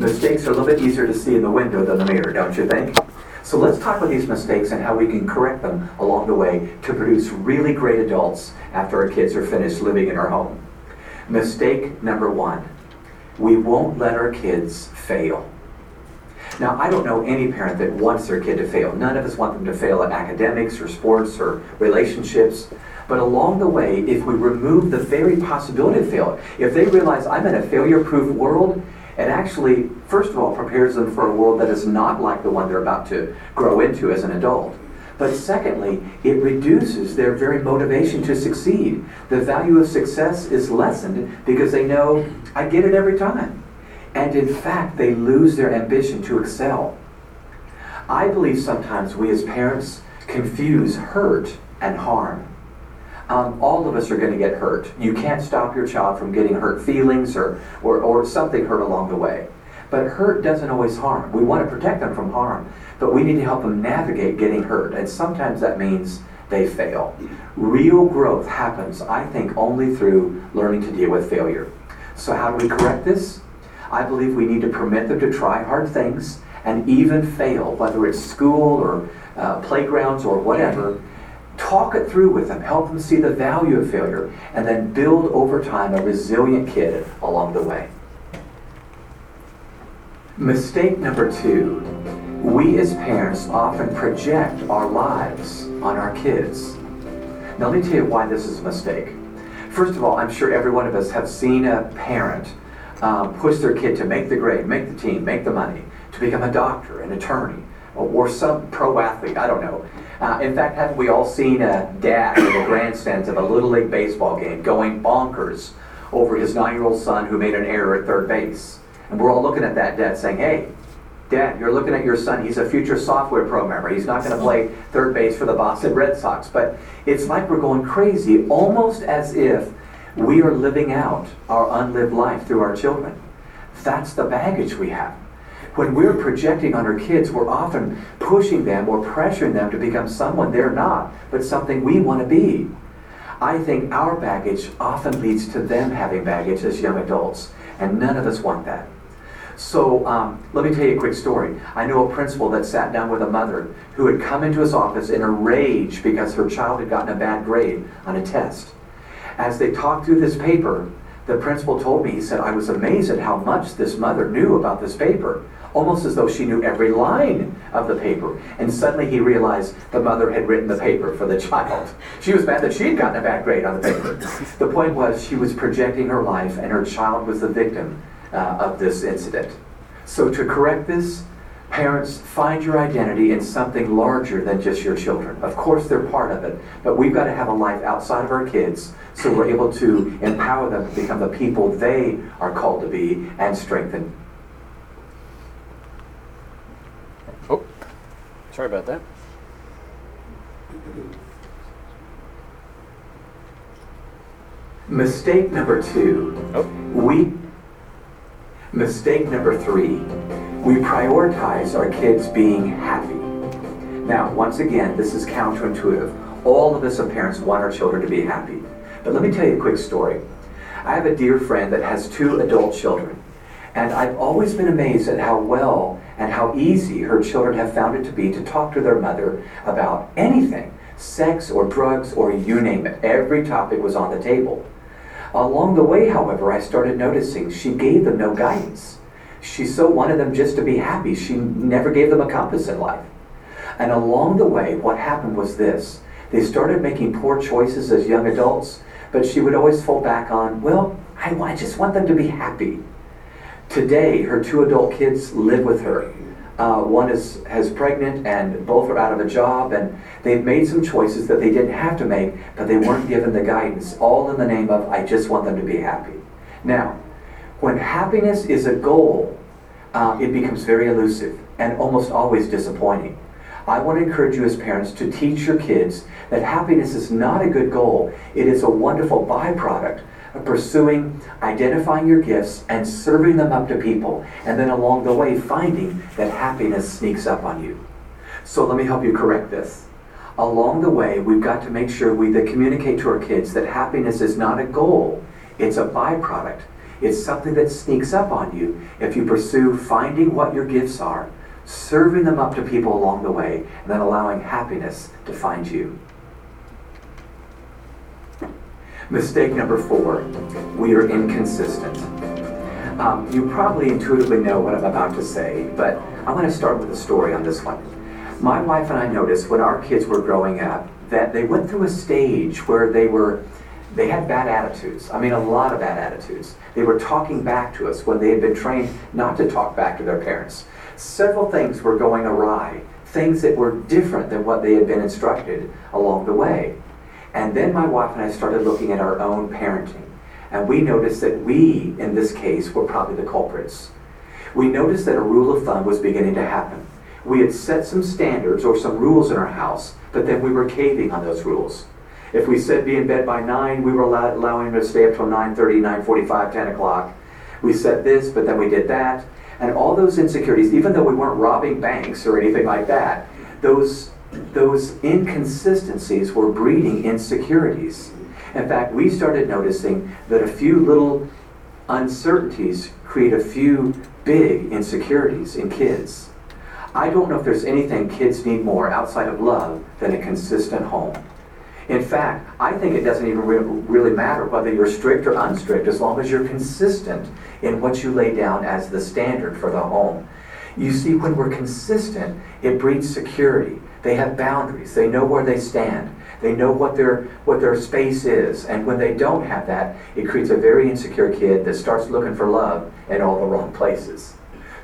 Mistakes are a little bit easier to see in the window than the mirror, don't you think? So let's talk about these mistakes and how we can correct them along the way to produce really great adults after our kids are finished living in our home. Mistake number one we won't let our kids fail. Now, I don't know any parent that wants their kid to fail. None of us want them to fail at academics or sports or relationships. But along the way, if we remove the very possibility of failure, if they realize I'm in a failure proof world, it actually, first of all, prepares them for a world that is not like the one they're about to grow into as an adult. But secondly, it reduces their very motivation to succeed. The value of success is lessened because they know I get it every time. And in fact, they lose their ambition to excel. I believe sometimes we as parents confuse hurt and harm. Um, all of us are going to get hurt. You can't stop your child from getting hurt feelings or, or, or something hurt along the way. But hurt doesn't always harm. We want to protect them from harm, but we need to help them navigate getting hurt. And sometimes that means they fail. Real growth happens, I think, only through learning to deal with failure. So, how do we correct this? I believe we need to permit them to try hard things and even fail, whether it's school or uh, playgrounds or whatever. Talk it through with them, help them see the value of failure, and then build over time a resilient kid along the way. Mistake number two we as parents often project our lives on our kids. Now, let me tell you why this is a mistake. First of all, I'm sure every one of us have seen a parent um, push their kid to make the grade, make the team, make the money, to become a doctor, an attorney, or, or some pro athlete. I don't know. Uh, in fact, haven't we all seen a dad in the grandstands of a little league baseball game going bonkers over his nine-year-old son who made an error at third base? And we're all looking at that dad saying, "Hey, Dad, you're looking at your son. He's a future software programmer. He's not going to play third base for the Boston Red Sox." But it's like we're going crazy, almost as if we are living out our unlived life through our children. That's the baggage we have. When we're projecting on our kids, we're often pushing them or pressuring them to become someone they're not, but something we want to be. I think our baggage often leads to them having baggage as young adults, and none of us want that. So um, let me tell you a quick story. I know a principal that sat down with a mother who had come into his office in a rage because her child had gotten a bad grade on a test. As they talked through this paper, the principal told me, he said, I was amazed at how much this mother knew about this paper, almost as though she knew every line of the paper. And suddenly he realized the mother had written the paper for the child. She was mad that she had gotten a bad grade on the paper. the point was, she was projecting her life, and her child was the victim uh, of this incident. So, to correct this, Parents, find your identity in something larger than just your children. Of course, they're part of it, but we've got to have a life outside of our kids so we're able to empower them to become the people they are called to be and strengthen. Oh, sorry about that. Mistake number two. Oh. We Mistake number three, we prioritize our kids being happy. Now, once again, this is counterintuitive. All of us as parents want our children to be happy. But let me tell you a quick story. I have a dear friend that has two adult children, and I've always been amazed at how well and how easy her children have found it to be to talk to their mother about anything sex or drugs or you name it. Every topic was on the table. Along the way, however, I started noticing she gave them no guidance. She so wanted them just to be happy. She never gave them a compass in life. And along the way, what happened was this. They started making poor choices as young adults, but she would always fall back on, well, I, I just want them to be happy. Today, her two adult kids live with her. Uh, one is has pregnant, and both are out of a job, and they've made some choices that they didn't have to make, but they weren't given the guidance. All in the name of I just want them to be happy. Now, when happiness is a goal, uh, it becomes very elusive and almost always disappointing. I want to encourage you as parents to teach your kids that happiness is not a good goal. It is a wonderful byproduct pursuing, identifying your gifts, and serving them up to people. And then along the way, finding that happiness sneaks up on you. So let me help you correct this. Along the way, we've got to make sure we that communicate to our kids that happiness is not a goal, it's a byproduct. It's something that sneaks up on you if you pursue finding what your gifts are, serving them up to people along the way, and then allowing happiness to find you. Mistake number four we are inconsistent. Um, you probably intuitively know what I'm about to say, but I'm going to start with a story on this one. My wife and I noticed when our kids were growing up that they went through a stage where they were they had bad attitudes. I mean, a lot of bad attitudes. They were talking back to us when they had been trained not to talk back to their parents. Several things were going awry, things that were different than what they had been instructed along the way. And then my wife and I started looking at our own parenting. And we noticed that we, in this case, were probably the culprits. We noticed that a rule of thumb was beginning to happen. We had set some standards or some rules in our house, but then we were caving on those rules. If we said be in bed by 9, we were allowing them to stay up till 9.30, 9.45, 10 o'clock. We said this, but then we did that. And all those insecurities, even though we weren't robbing banks or anything like that, those, those inconsistencies were breeding insecurities. In fact, we started noticing that a few little uncertainties create a few big insecurities in kids. I don't know if there's anything kids need more outside of love than a consistent home. In fact, I think it doesn't even re- really matter whether you're strict or unstrict as long as you're consistent in what you lay down as the standard for the home. You see, when we're consistent, it breeds security. They have boundaries. They know where they stand. They know what their what their space is. And when they don't have that, it creates a very insecure kid that starts looking for love in all the wrong places.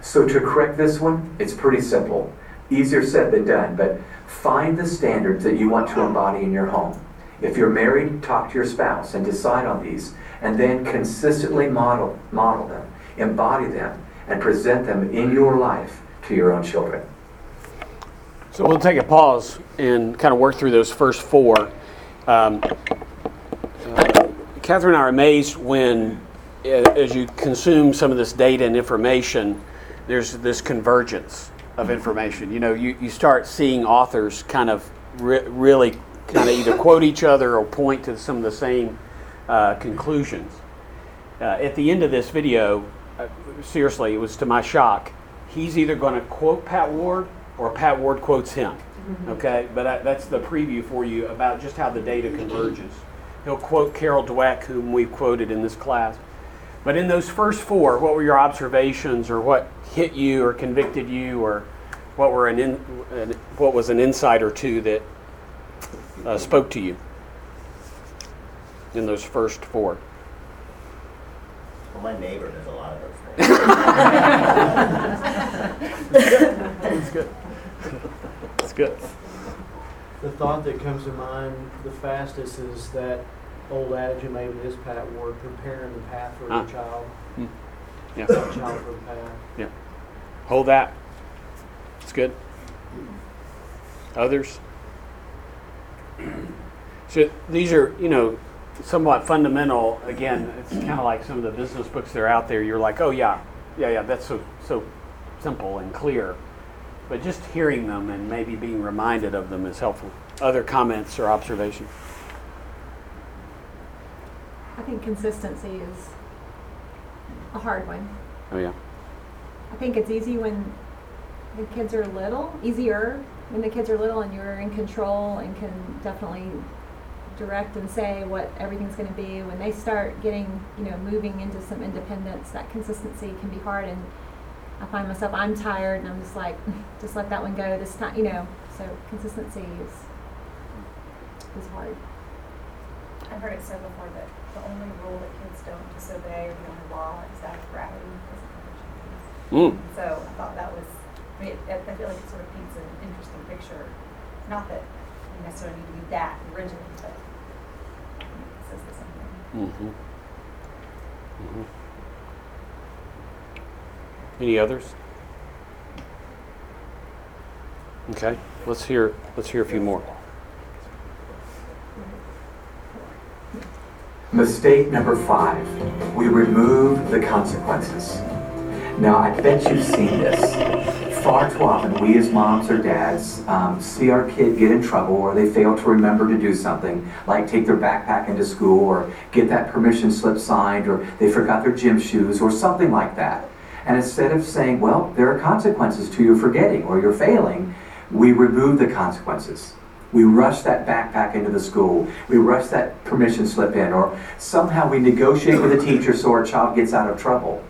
So to correct this one, it's pretty simple. Easier said than done, but find the standards that you want to embody in your home. If you're married, talk to your spouse and decide on these, and then consistently model model them, embody them, and present them in your life to your own children. So we'll take a pause and kind of work through those first four. Um, uh, Catherine and I are amazed when, uh, as you consume some of this data and information, there's this convergence of information. You know, you, you start seeing authors kind of re- really kind of either quote each other or point to some of the same uh, conclusions. Uh, at the end of this video, uh, seriously, it was to my shock, he's either going to quote Pat Ward or Pat Ward quotes him. Okay, but I, that's the preview for you about just how the data converges. He'll quote Carol Dweck, whom we've quoted in this class. But in those first four, what were your observations, or what hit you, or convicted you, or what were an, in, an what was an insight or two that uh, spoke to you in those first four? Well, my neighbor does a lot of those things. That's good. That's good. The thought that comes to mind the fastest is that old adage, and maybe this Pat Ward, preparing the path for Ah. the child, Yeah. not child for the path. Hold that. It's good. Others? So these are, you know, somewhat fundamental. Again, it's kind of like some of the business books that are out there. You're like, oh yeah, yeah, yeah, that's so so simple and clear. But just hearing them and maybe being reminded of them is helpful. Other comments or observations? I think consistency is a hard one. Oh yeah. I think it's easy when the kids are little, easier when the kids are little and you're in control and can definitely direct and say what everything's going to be. When they start getting, you know, moving into some independence, that consistency can be hard. And I find myself, I'm tired and I'm just like, just let that one go this time, you know. So consistency is is hard. I've heard it said before that the only rule that kids don't disobey or the only law is that of gravity. Mm. So I thought that was, I mean, it, I feel like it sort of paints an interesting picture. Not that you necessarily need to be that rigid, but it says the same thing. Mm-hmm. Mm-hmm. Any others? Okay, let's hear let's hear a few more. Mistake number five we remove the consequences. Now, I bet you've seen this. Far too often, we as moms or dads um, see our kid get in trouble or they fail to remember to do something, like take their backpack into school or get that permission slip signed or they forgot their gym shoes or something like that. And instead of saying, well, there are consequences to your forgetting or your failing, we remove the consequences. We rush that backpack into the school. We rush that permission slip in, or somehow we negotiate with the teacher so our child gets out of trouble.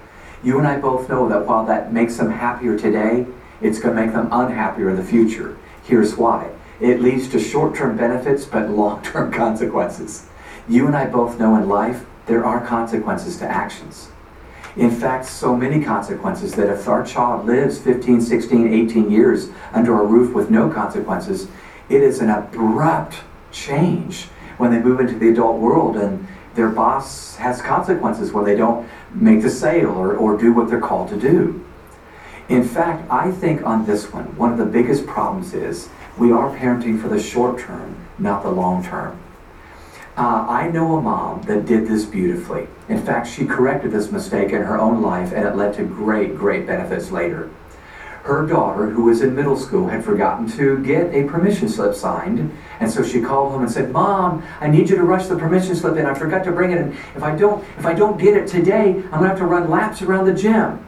You and I both know that while that makes them happier today, it's going to make them unhappier in the future. Here's why it leads to short term benefits but long term consequences. You and I both know in life there are consequences to actions. In fact, so many consequences that if our child lives 15, 16, 18 years under a roof with no consequences, it is an abrupt change when they move into the adult world and their boss has consequences when they don't make the sale or, or do what they're called to do. In fact, I think on this one, one of the biggest problems is we are parenting for the short term, not the long term. Uh, I know a mom that did this beautifully. In fact, she corrected this mistake in her own life and it led to great, great benefits later. Her daughter, who was in middle school, had forgotten to get a permission slip signed, and so she called home and said, "Mom, I need you to rush the permission slip in. I forgot to bring it, and if I don't, if I don't get it today, I'm gonna have to run laps around the gym."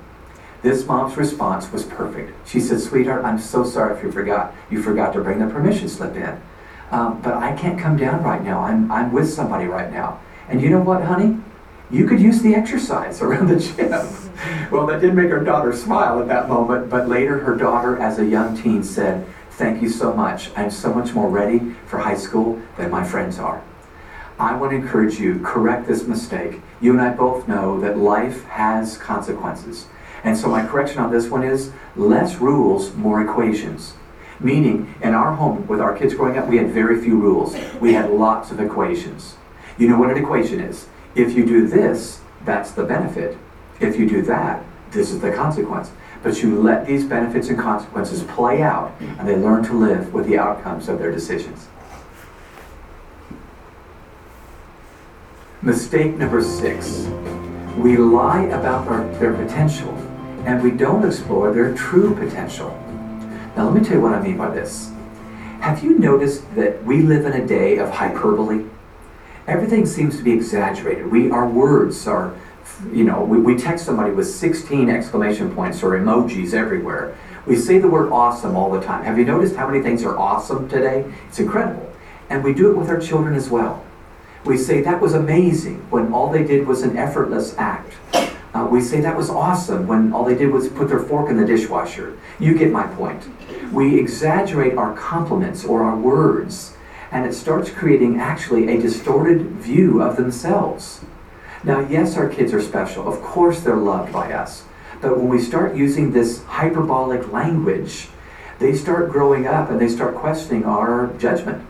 This mom's response was perfect. She said, "Sweetheart, I'm so sorry if you forgot. You forgot to bring the permission slip in." Um, but I can't come down right now. I'm, I'm with somebody right now. And you know what, honey? You could use the exercise around the gym. well, that did make her daughter smile at that moment, but later her daughter, as a young teen, said, Thank you so much. I'm so much more ready for high school than my friends are. I want to encourage you, correct this mistake. You and I both know that life has consequences. And so my correction on this one is less rules, more equations. Meaning, in our home, with our kids growing up, we had very few rules. We had lots of equations. You know what an equation is? If you do this, that's the benefit. If you do that, this is the consequence. But you let these benefits and consequences play out, and they learn to live with the outcomes of their decisions. Mistake number six we lie about our, their potential, and we don't explore their true potential. Now, let me tell you what I mean by this. Have you noticed that we live in a day of hyperbole? Everything seems to be exaggerated. We, our words are, you know, we, we text somebody with 16 exclamation points or emojis everywhere. We say the word awesome all the time. Have you noticed how many things are awesome today? It's incredible. And we do it with our children as well. We say that was amazing when all they did was an effortless act. Uh, we say that was awesome when all they did was put their fork in the dishwasher. You get my point. We exaggerate our compliments or our words, and it starts creating actually a distorted view of themselves. Now, yes, our kids are special. Of course, they're loved by us. But when we start using this hyperbolic language, they start growing up and they start questioning our judgment.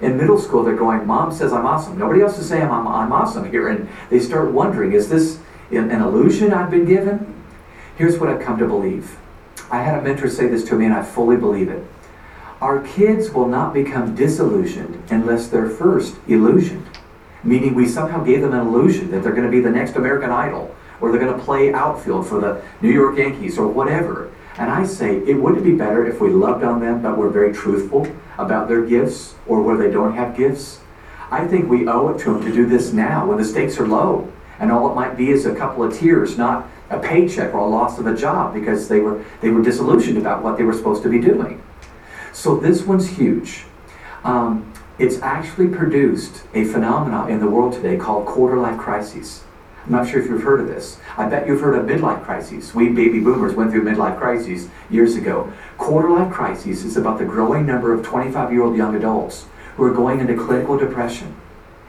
In middle school, they're going, Mom says I'm awesome. Nobody else is saying I'm, I'm awesome here. And they start wondering, is this an illusion I've been given? Here's what I've come to believe. I had a mentor say this to me, and I fully believe it. Our kids will not become disillusioned unless they're first illusioned. Meaning, we somehow gave them an illusion that they're going to be the next American Idol, or they're going to play outfield for the New York Yankees, or whatever. And I say, it wouldn't be better if we loved on them, but we're very truthful about their gifts or where they don't have gifts? I think we owe it to them to do this now when the stakes are low. And all it might be is a couple of tears, not a paycheck or a loss of a job because they were, they were disillusioned about what they were supposed to be doing. So this one's huge. Um, it's actually produced a phenomenon in the world today called quarter life crises. I'm not sure if you've heard of this. I bet you've heard of midlife crises. We baby boomers went through midlife crises years ago. Quarter life crises is about the growing number of 25 year old young adults who are going into clinical depression.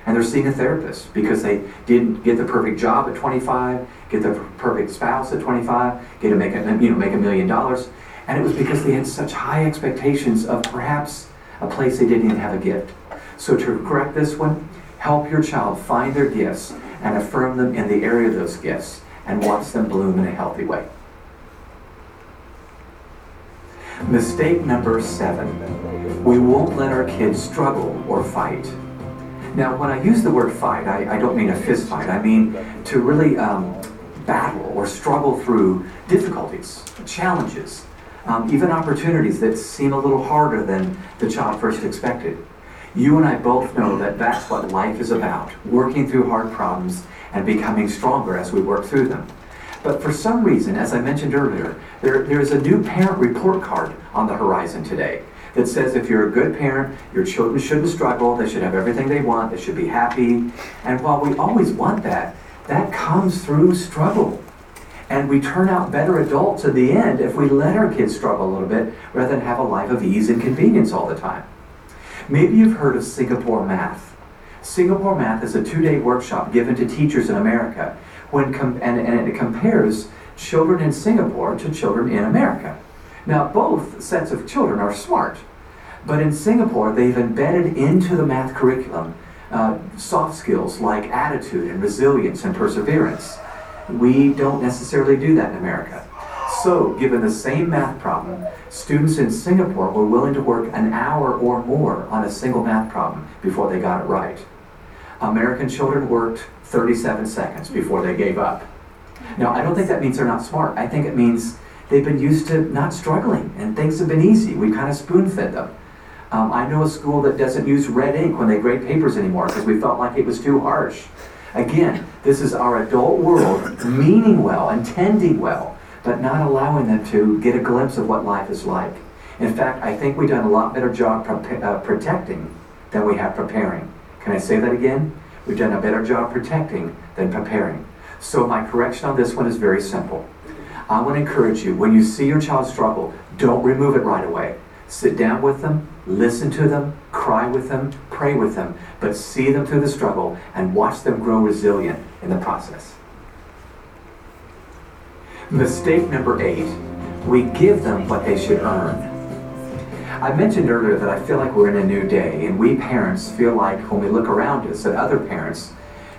And they're seeing a therapist because they didn't get the perfect job at 25, get the perfect spouse at 25, get to make a, you know, make a million dollars. And it was because they had such high expectations of perhaps a place they didn't even have a gift. So to correct this one, help your child find their gifts and affirm them in the area of those gifts and watch them bloom in a healthy way. Mistake number seven we won't let our kids struggle or fight. Now, when I use the word fight, I, I don't mean a fist fight. I mean to really um, battle or struggle through difficulties, challenges, um, even opportunities that seem a little harder than the child first expected. You and I both know that that's what life is about working through hard problems and becoming stronger as we work through them. But for some reason, as I mentioned earlier, there, there is a new parent report card on the horizon today that says if you're a good parent, your children shouldn't struggle, they should have everything they want, they should be happy. And while we always want that, that comes through struggle. And we turn out better adults in the end if we let our kids struggle a little bit rather than have a life of ease and convenience all the time. Maybe you've heard of Singapore Math. Singapore Math is a two day workshop given to teachers in America when com- and, and it compares children in Singapore to children in America. Now, both sets of children are smart, but in Singapore, they've embedded into the math curriculum uh, soft skills like attitude and resilience and perseverance. We don't necessarily do that in America. So, given the same math problem, students in Singapore were willing to work an hour or more on a single math problem before they got it right. American children worked 37 seconds before they gave up. Now, I don't think that means they're not smart. I think it means they've been used to not struggling and things have been easy. We kind of spoon fed them. Um, I know a school that doesn't use red ink when they grade papers anymore because we felt like it was too harsh. Again, this is our adult world meaning well, intending well, but not allowing them to get a glimpse of what life is like. In fact, I think we've done a lot better job pre- uh, protecting than we have preparing. Can I say that again? We've done a better job protecting than preparing. So, my correction on this one is very simple. I want to encourage you when you see your child struggle, don't remove it right away. Sit down with them, listen to them, cry with them, pray with them, but see them through the struggle and watch them grow resilient in the process. Mistake number eight we give them what they should earn. I mentioned earlier that I feel like we're in a new day, and we parents feel like when we look around us at other parents,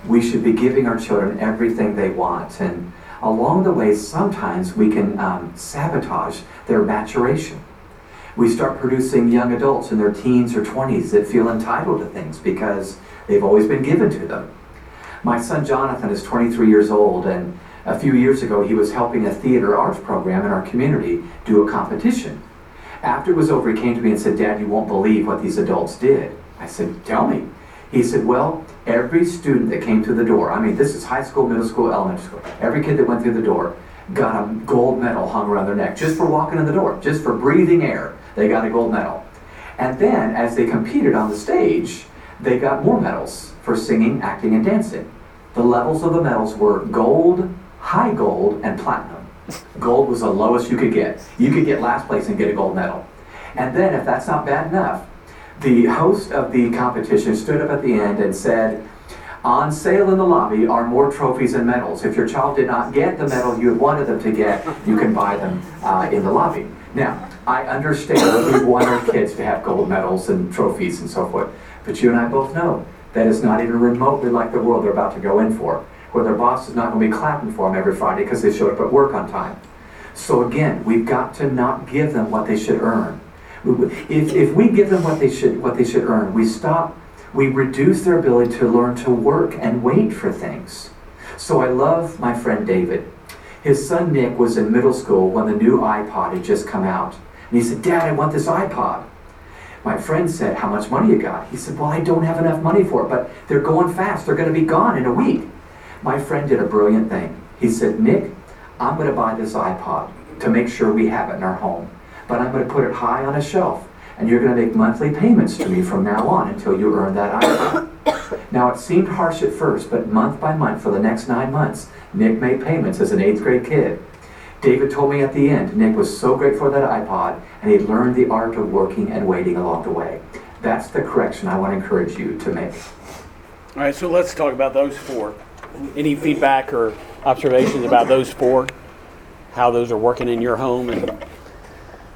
we should be giving our children everything they want. And along the way, sometimes we can um, sabotage their maturation we start producing young adults in their teens or 20s that feel entitled to things because they've always been given to them. My son Jonathan is 23 years old, and a few years ago he was helping a theater arts program in our community do a competition. After it was over, he came to me and said, Dad, you won't believe what these adults did. I said, Tell me. He said, Well, every student that came through the door, I mean, this is high school, middle school, elementary school, every kid that went through the door got a gold medal hung around their neck just for walking in the door, just for breathing air. They got a gold medal. And then, as they competed on the stage, they got more medals for singing, acting, and dancing. The levels of the medals were gold, high gold, and platinum. Gold was the lowest you could get. You could get last place and get a gold medal. And then, if that's not bad enough, the host of the competition stood up at the end and said, on sale in the lobby are more trophies and medals. If your child did not get the medal you wanted them to get, you can buy them uh, in the lobby. Now, I understand that we want our kids to have gold medals and trophies and so forth, but you and I both know that is not even remotely like the world they're about to go in for, where their boss is not going to be clapping for them every Friday because they showed up at work on time. So again, we've got to not give them what they should earn. If, if we give them what they should what they should earn, we stop, we reduce their ability to learn to work and wait for things. So I love my friend David. His son Nick was in middle school when the new iPod had just come out. And he said, Dad, I want this iPod. My friend said, How much money you got? He said, Well, I don't have enough money for it, but they're going fast. They're going to be gone in a week. My friend did a brilliant thing. He said, Nick, I'm going to buy this iPod to make sure we have it in our home. But I'm going to put it high on a shelf. And you're going to make monthly payments to me from now on until you earn that iPod. now, it seemed harsh at first, but month by month for the next nine months, Nick made payments as an eighth grade kid. David told me at the end, Nick was so grateful for that iPod, and he learned the art of working and waiting along the way. That's the correction I want to encourage you to make. All right, so let's talk about those four. Any feedback or observations about those four? How those are working in your home and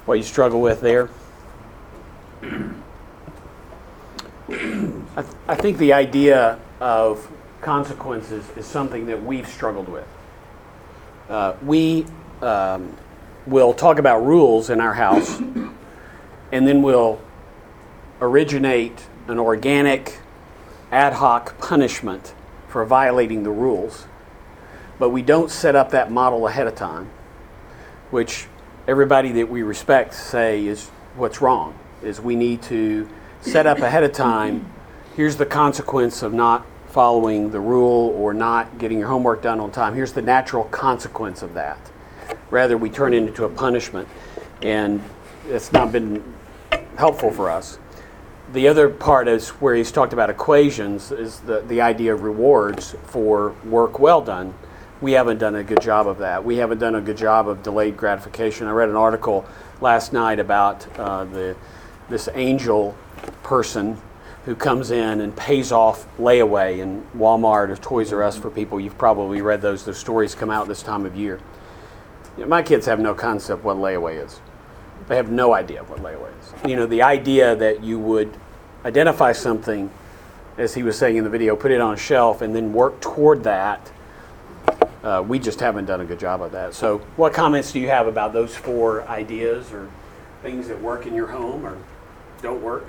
what you struggle with there? I, th- I think the idea of consequences is something that we've struggled with. Uh, we um, will talk about rules in our house, and then we'll originate an organic, ad hoc punishment for violating the rules. but we don't set up that model ahead of time, which everybody that we respect say is what's wrong. Is we need to set up ahead of time. Here's the consequence of not following the rule or not getting your homework done on time. Here's the natural consequence of that. Rather, we turn it into a punishment, and it's not been helpful for us. The other part is where he's talked about equations is the, the idea of rewards for work well done. We haven't done a good job of that. We haven't done a good job of delayed gratification. I read an article last night about uh, the this angel person who comes in and pays off layaway in Walmart or Toys R Us for people. You've probably read those. Those stories come out this time of year. You know, my kids have no concept what layaway is. They have no idea what layaway is. You know, the idea that you would identify something, as he was saying in the video, put it on a shelf, and then work toward that. Uh, we just haven't done a good job of that. So, what comments do you have about those four ideas or things that work in your home or don't work?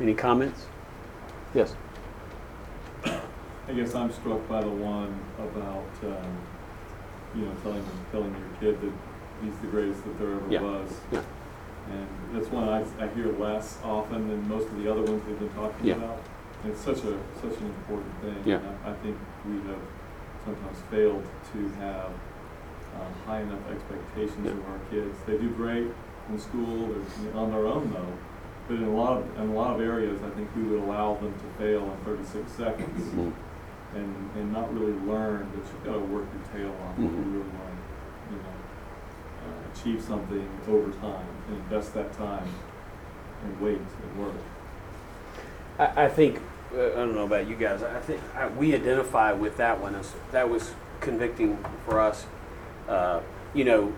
Any comments? Yes. I guess I'm struck by the one about, um, you know, telling, telling your kid that he's the greatest that there ever Yeah. was. Yeah. And that's one I, I hear less often than most of the other ones we've been talking Yeah. about. And it's such a, such an important thing. Yeah. And I, I think we have sometimes failed to have, um, high enough expectations Yeah. of our kids. They do great in school, they're on their own though. But in a lot of, in a lot of areas, I think we would allow them to fail in thirty-six seconds Mhm. And, and not really learn that you've got to work your tail off if you Mhm. really want to, you know, uh, achieve something over time and invest that time and wait and work. I, I think, uh, I don't know about you guys, I think I, we identify with that one as, that was convicting for us. Uh, you know,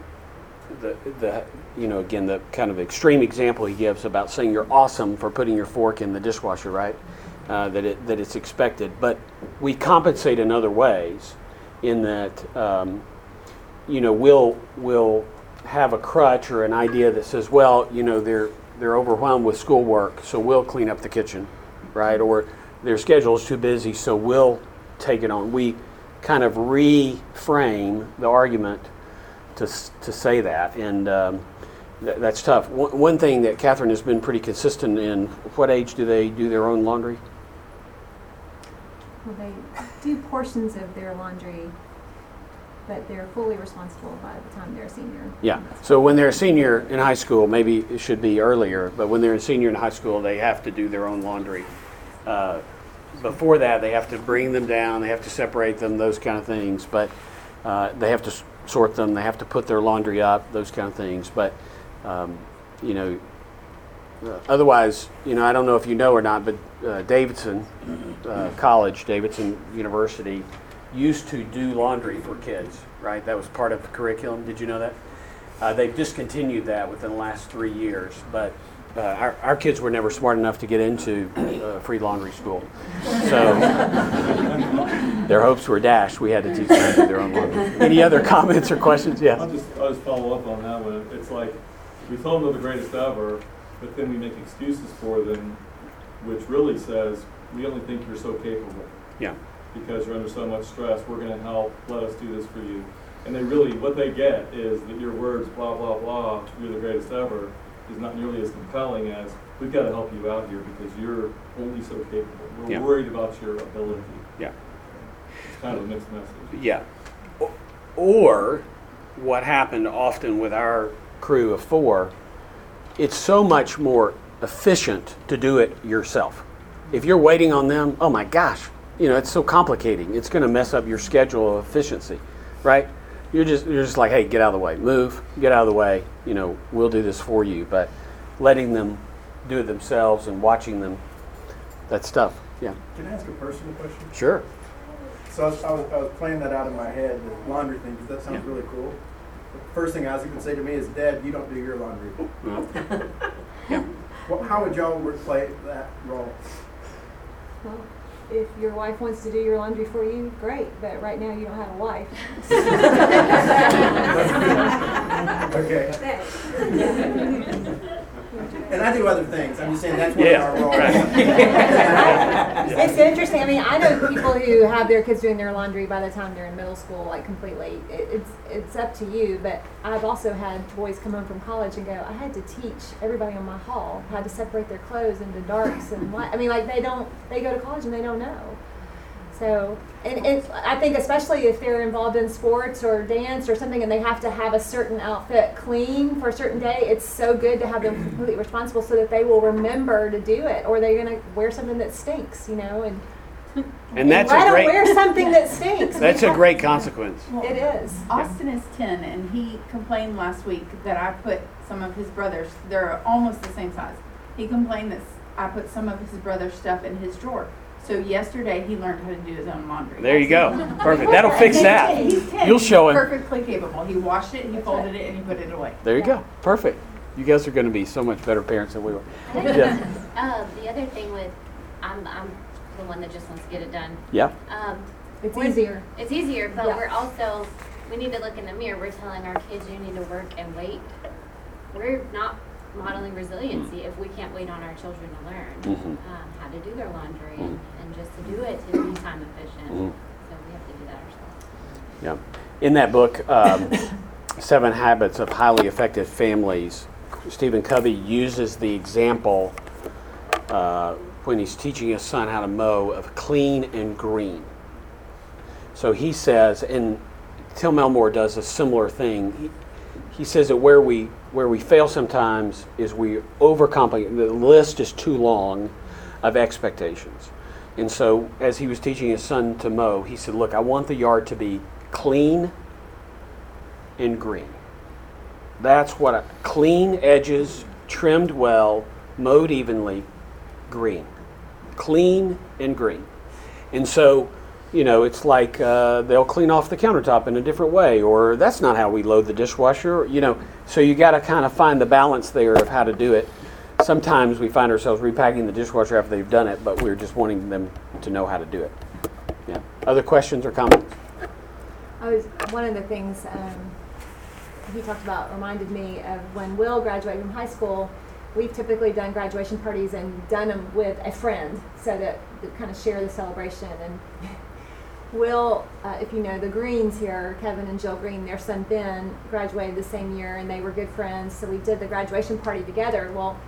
the, the, you know, again, the kind of extreme example he gives about saying you're awesome for putting your fork in the dishwasher, right? Uh, that it, that it's expected, but we compensate in other ways in that, um, you know, we'll, we'll have a crutch or an idea that says, well, you know, they're, they're overwhelmed with schoolwork, so we'll clean up the kitchen, right? Or their schedule is too busy, so we'll take it on. We kind of reframe the argument to, to say that, and um, th- that's tough. One thing that Catherine has been pretty consistent in, what age do they do their own laundry? Well, they do portions of their laundry, but they're fully responsible by the time they're a senior. Yeah. So when they're a senior in high school, maybe it should be earlier, but when they're a senior in high school, they have to do their own laundry. Uh, before that, they have to bring them down, they have to separate them, those kind of things. But uh, they have to sort them, they have to put their laundry up, those kind of things. But um, you know, uh, otherwise, you know, I don't know if you know or not, but uh, Davidson uh, College, Davidson University, used to do laundry for kids. Right, that was part of the curriculum. Did you know that? Uh, they've discontinued that within the last three years, but uh, our, our kids were never smart enough to get into uh, free laundry school. So their hopes were dashed. We had to teach them to do their own laundry. Any other comments or questions? Yeah. I'll just, I'll just follow up on that one. It's like, we told them they're the greatest ever, but then we make excuses for them, which really says, we only think you're so capable. Yeah. because you're under so much stress, we're gonna help, let us do this for you. And they really, what they get is that your words, blah, blah, blah, you're the greatest ever, is not nearly as compelling as, we've gotta help you out here because you're only so capable. We're worried about your ability. Yeah. It's kind of a mixed message. Yeah. Or what happened often with our crew of four, it's so much more efficient to do it yourself. If you're waiting on them, oh my gosh, you know, it's so complicating. It's going to mess up your schedule of efficiency, right? You're just you're just like, hey, get out of the way, move, get out of the way. You know, we'll do this for you. But letting them do it themselves and watching them, that's tough. Yeah, Can I ask a personal question? sure. So I was, I was, I was playing that out in my head, the laundry thing, because that sounds Yeah. really cool. The first thing Isaac would say to me is, Dad, you don't do your laundry. Well, Well, how would y'all play that role? Well, if your wife wants to do your laundry for you, great, but right now you don't have a wife. Okay. Thanks. And I do other things. I'm just saying that's one Yeah, of our roles. It's interesting. I mean, I know people who have their kids doing their laundry by the time they're in middle school, like completely. It, it's it's up to you. But I've also had boys come home from college and go, I had to teach everybody in my hall how to separate their clothes into darks and light. I mean, like they don't. They go to college and they don't know. So, and it's, I think especially if they're involved in sports or dance or something and they have to have a certain outfit clean for a certain day, it's so good to have them completely responsible so that they will remember to do it or they're going to wear something that stinks, you know, and, And that's let a 'em great, wear something that stinks. that's a great consequence. It is. Austin is 10, and he complained last week that I put some of his brothers, they're almost the same size. He complained that I put some of his brother's stuff in his drawer. So yesterday, he learned how to do his own laundry. There you go. Perfect. That'll fix that. He's 10. You'll show him. Perfectly capable. He washed it, and he folded it, and he put it away. There you go. Perfect. You guys are going to be so much better parents than we were. Yeah. Uh, the other thing with, I'm, I'm the one that just wants to get it done. Yeah. Um, It's easier. It's easier, but Yeah. we're also, we need to look in the mirror. We're telling our kids you need to work and wait. We're not modeling resiliency if we can't wait on our children to learn Mhm. um, how to do their laundry and, and just to do it to be time efficient. Mhm. So we have to do that ourselves. Yeah. In that book, um, Seven Habits of Highly Effective Families, Stephen Covey uses the example uh, when he's teaching his son how to mow of clean and green. So he says, and Tim Elmore does a similar thing. He, says that where we where we fail sometimes is we overcomplicate. The list is too long of expectations. And so, as he was teaching his son to mow, he said, Look, I want the yard to be clean and green. That's what I, clean edges, trimmed well, mowed evenly, green. Clean and green. And so, you know, it's like uh, they'll clean off the countertop in a different way, or that's not how we load the dishwasher, you know. So you got to kind of find the balance there of how to do it. Sometimes we find ourselves repacking the dishwasher after they've done it, but we're just wanting them to know how to do it. Yeah. Other questions or comments? I was one of the things um, he talked about reminded me of when Will graduated from high school. We've typically done graduation parties and done them with a friend, so that, that kind of share the celebration. And Will, uh, if you know the Greens here, Kevin and Jill Green, their son Ben graduated the same year, and they were good friends. So we did the graduation party together. Well,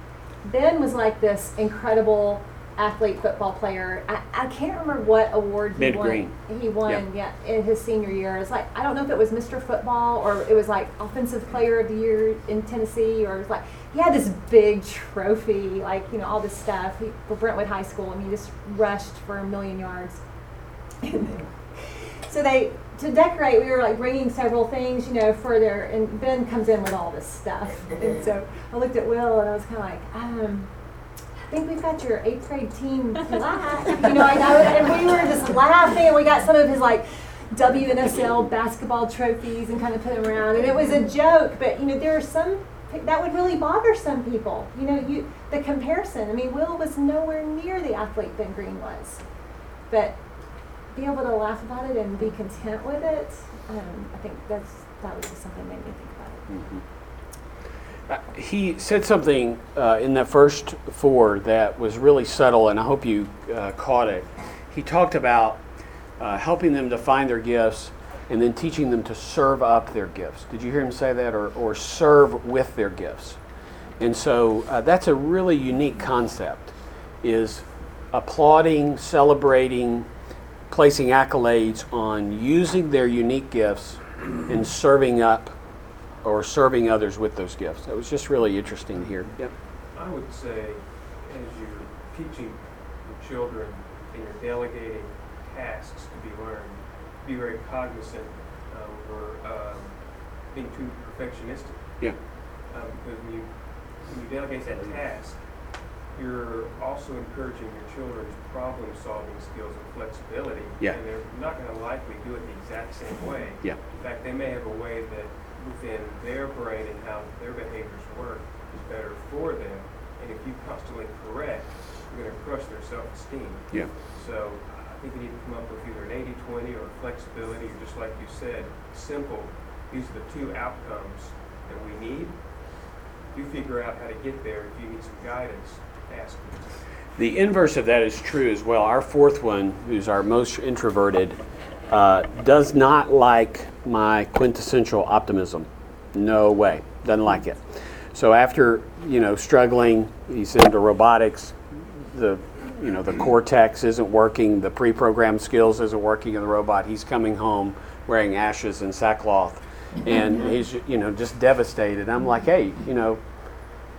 Ben was like this incredible athlete football player. I, I can't remember what award he Ben won. Green. He won, yeah, in his senior year. It's like I don't know if it was Mr. Football or it was like Offensive Player of the Year in Tennessee, or it was like he had this big trophy, like you know all this stuff he, for Brentwood High School. Mean, he just rushed for a million yards. So they to decorate, we were like bringing several things, you know, for their. And Ben comes in with all this stuff, and so I looked at Will and I was kind of like, um. I think we've got your eighth grade team. You know, I know, and we were just laughing, and we got some of his like WNSL basketball trophies and kind of put them around, and it was a joke. But you know, there are some that would really bother some people. You know, you the comparison. I mean, Will was nowhere near the athlete Ben Green was, but be able to laugh about it and be content with it. Um, I think that's that was something that made me think about it. Uh, he said something uh, in that first four that was really subtle, and I hope you uh, caught it. He talked about uh, helping them to find their gifts and then teaching them to serve up their gifts. Did you hear him say that? Or, or serve with their gifts. And so uh, that's a really unique concept is applauding, celebrating, placing accolades on using their unique gifts and serving up or serving others with those gifts. That was just really interesting to hear. Yep. I would say, as you're teaching the children and you're delegating tasks to be learned, be very cognizant um, or um, being too perfectionistic. Yeah. Um, because when you when you delegate that task, you're also encouraging your children's problem-solving skills and flexibility. Yeah. And they're not going to likely do it the exact same way. Yeah. In fact, they may have a way that within their brain and how their behaviors work is better for them. And if you constantly correct, you're going to crush their self-esteem. Yeah. So I think we need to come up with either an 80-20 or flexibility, or just like you said, simple. These are the two outcomes that we need. do figure out how to get there, if you need some guidance, The inverse of that is true as well. Our fourth one, who's our most introverted, uh, does not like my quintessential optimism. No way. Doesn't like it. So after you know struggling, he's into robotics. The you know the cortex isn't working. The pre-programmed skills isn't working in the robot. He's coming home wearing ashes and sackcloth, and he's you know just devastated. I'm like, hey, you know,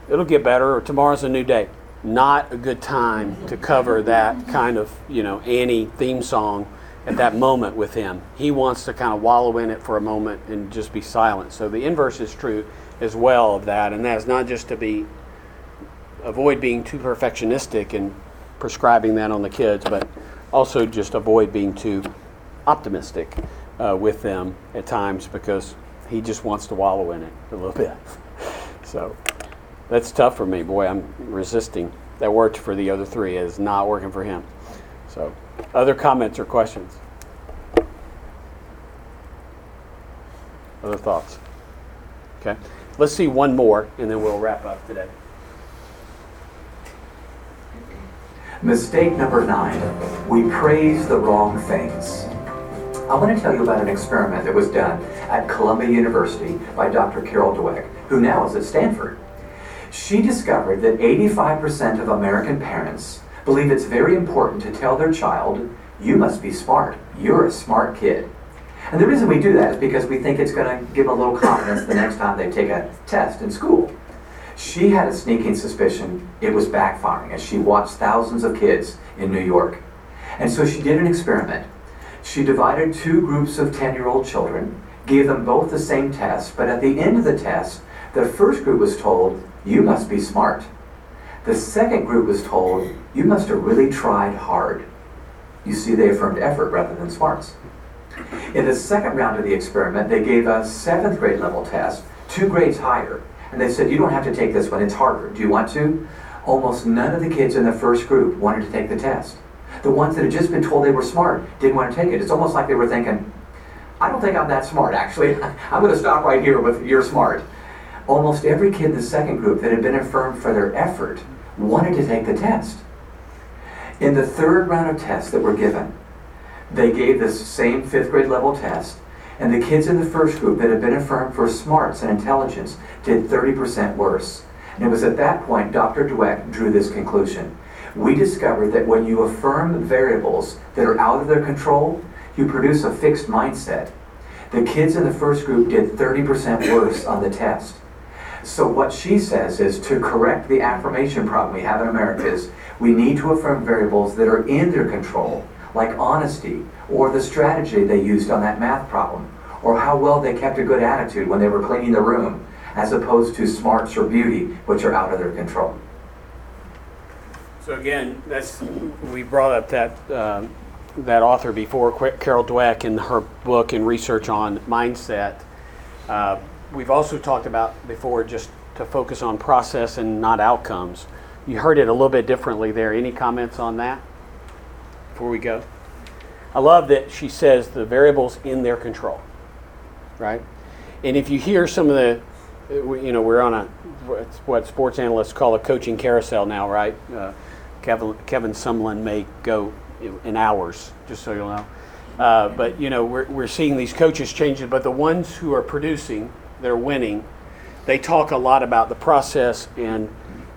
it'll get better, or tomorrow's a new day. Not a good time to cover that kind of, you know, Annie theme song at that moment with him. He wants to kind of wallow in it for a moment and just be silent. So the inverse is true as well of that, and that is not just to be avoid being too perfectionistic and prescribing that on the kids, but also just avoid being too optimistic uh, with them at times because he just wants to wallow in it a little bit. So that's tough for me. Boy, I'm resisting. That worked for the other three. It is not working for him. So, other comments or questions? Other thoughts? Okay. Let's see one more and then we'll wrap up today. Mistake number nine we praise the wrong things. I want to tell you about an experiment that was done at Columbia University by Dr. Carol Dweck, who now is at Stanford. She discovered that 85% of American parents believe it's very important to tell their child, you must be smart. You're a smart kid. And the reason we do that is because we think it's going to give them a little confidence the next time they take a test in school. She had a sneaking suspicion it was backfiring as she watched thousands of kids in New York. And so she did an experiment. She divided two groups of 10 year old children, gave them both the same test, but at the end of the test, the first group was told, You must be smart. The second group was told, You must have really tried hard. You see, they affirmed effort rather than smarts. In the second round of the experiment, they gave a seventh grade level test, two grades higher, and they said, You don't have to take this one, it's harder. Do you want to? Almost none of the kids in the first group wanted to take the test. The ones that had just been told they were smart didn't want to take it. It's almost like they were thinking, I don't think I'm that smart, actually. I'm going to stop right here with you're smart. Almost every kid in the second group that had been affirmed for their effort wanted to take the test. In the third round of tests that were given, they gave this same fifth grade level test, and the kids in the first group that had been affirmed for smarts and intelligence did 30% worse. And it was at that point Dr. Dweck drew this conclusion. We discovered that when you affirm variables that are out of their control, you produce a fixed mindset. The kids in the first group did 30% worse on the test. So what she says is to correct the affirmation problem we have in America is we need to affirm variables that are in their control, like honesty or the strategy they used on that math problem, or how well they kept a good attitude when they were cleaning the room, as opposed to smarts or beauty, which are out of their control. So again, that's we brought up that uh, that author before, Carol Dweck, in her book and research on mindset. Uh, we've also talked about before just to focus on process and not outcomes. You heard it a little bit differently there. Any comments on that before we go? I love that she says the variables in their control, right? And if you hear some of the, uh, you know, we're on a what sports analysts call a coaching carousel now, right? Uh, Kevin, Kevin Sumlin may go in hours, just so you'll know. Uh, but you know, we're, we're seeing these coaches changing. But the ones who are producing, they're winning. They talk a lot about the process, and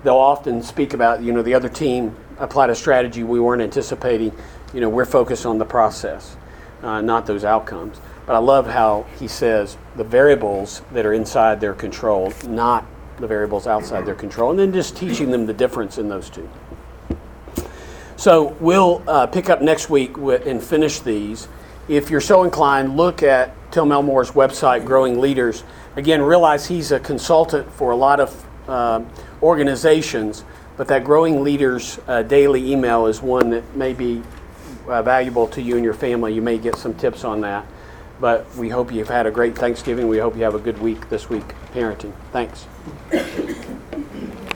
they'll often speak about you know the other team applied a strategy we weren't anticipating. You know, we're focused on the process, uh, not those outcomes. But I love how he says the variables that are inside their control, not the variables outside their control, and then just teaching them the difference in those two. So we'll uh, pick up next week and finish these. If you're so inclined, look at Tim Elmore's website, Growing Leaders. Again, realize he's a consultant for a lot of uh, organizations, but that Growing Leaders uh, daily email is one that may be uh, valuable to you and your family. You may get some tips on that. But we hope you've had a great Thanksgiving. We hope you have a good week this week parenting. Thanks.